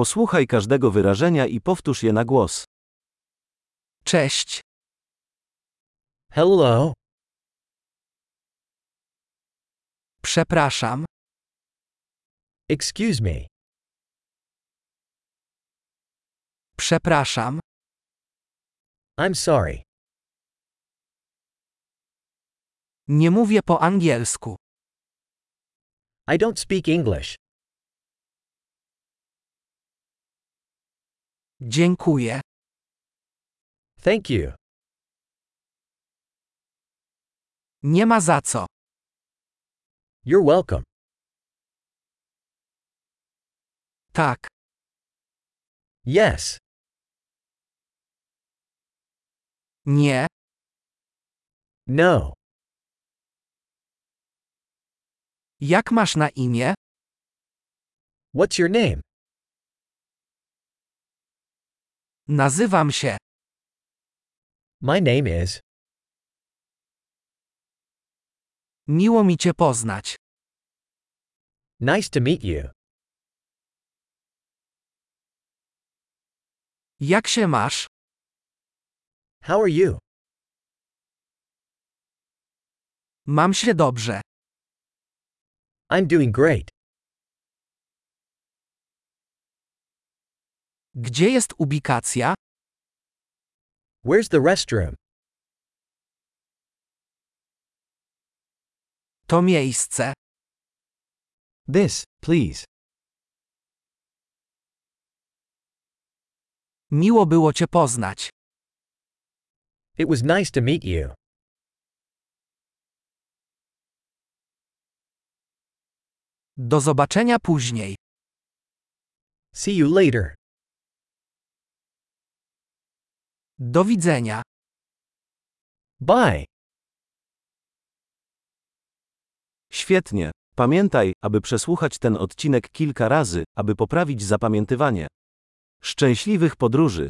Posłuchaj każdego wyrażenia i powtórz je na głos. Cześć. Hello. Przepraszam. Excuse me. Przepraszam. I'm sorry. Nie mówię po angielsku. I don't speak English. Dziękuję. Thank you. Nie ma za co. You're welcome. Tak. Yes. Nie. No. Jak masz na imię? What's your name? Nazywam się. My name is. Miło mi cię poznać. Nice to meet you. Jak się masz? How are you? Mam się dobrze. I'm doing great. Gdzie jest ubikacja? Where's the restroom? To miejsce. This, please. Miło było cię poznać. It was nice to meet you. Do zobaczenia później. See you later. Do widzenia. Bye. Świetnie. Pamiętaj, aby przesłuchać ten odcinek kilka razy, aby poprawić zapamiętywanie. Szczęśliwych podróży!